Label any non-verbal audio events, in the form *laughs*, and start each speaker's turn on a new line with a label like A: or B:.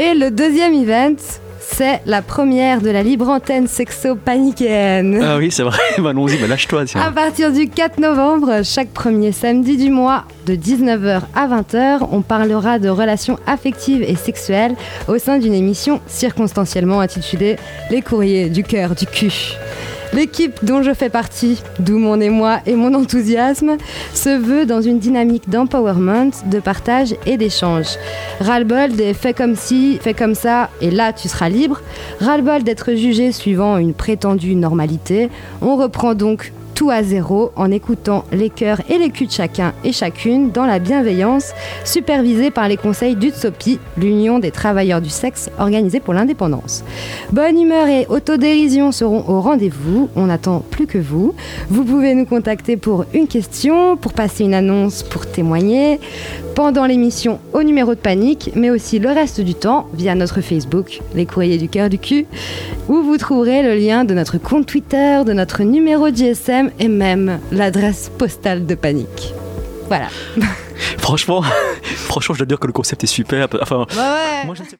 A: Et le deuxième event, c'est la première de la libre antenne sexo paniquéenne.
B: Ah oui, c'est vrai. *laughs* Bah, allons-y, bah, lâche-toi. tiens.
A: À partir du 4 novembre, chaque premier samedi du mois, de 19h à 20h, on parlera de relations affectives et sexuelles au sein d'une émission circonstanciellement intitulée Les courriers du cœur du cul. L'équipe dont je fais partie, d'où mon émoi et mon enthousiasme, se veut dans une dynamique d'empowerment, de partage et d'échange. Ras-le-bol fait comme si, fait comme ça, et là tu seras libre. Ras-le-bol d'être jugé suivant une prétendue normalité. On reprend donc tout à zéro en écoutant les cœurs et les culs de chacun et chacune dans la bienveillance, supervisée par les conseils d'UTSOPI, l'Union des travailleurs du sexe organisée pour l'indépendance. Bonne humeur et autodérision seront au rendez-vous, on n'attend plus que vous. Vous pouvez nous contacter pour une question, pour passer une annonce, pour témoigner, pendant l'émission au numéro de panique, mais aussi le reste du temps via notre Facebook, les courriers du cœur du cul, où vous trouverez le lien de notre compte Twitter, de notre numéro de GSM et même l'adresse postale de panique. Voilà.
B: Franchement, *laughs* franchement, je dois dire que le concept est super. Enfin,
A: ouais.
B: moi, je ne sais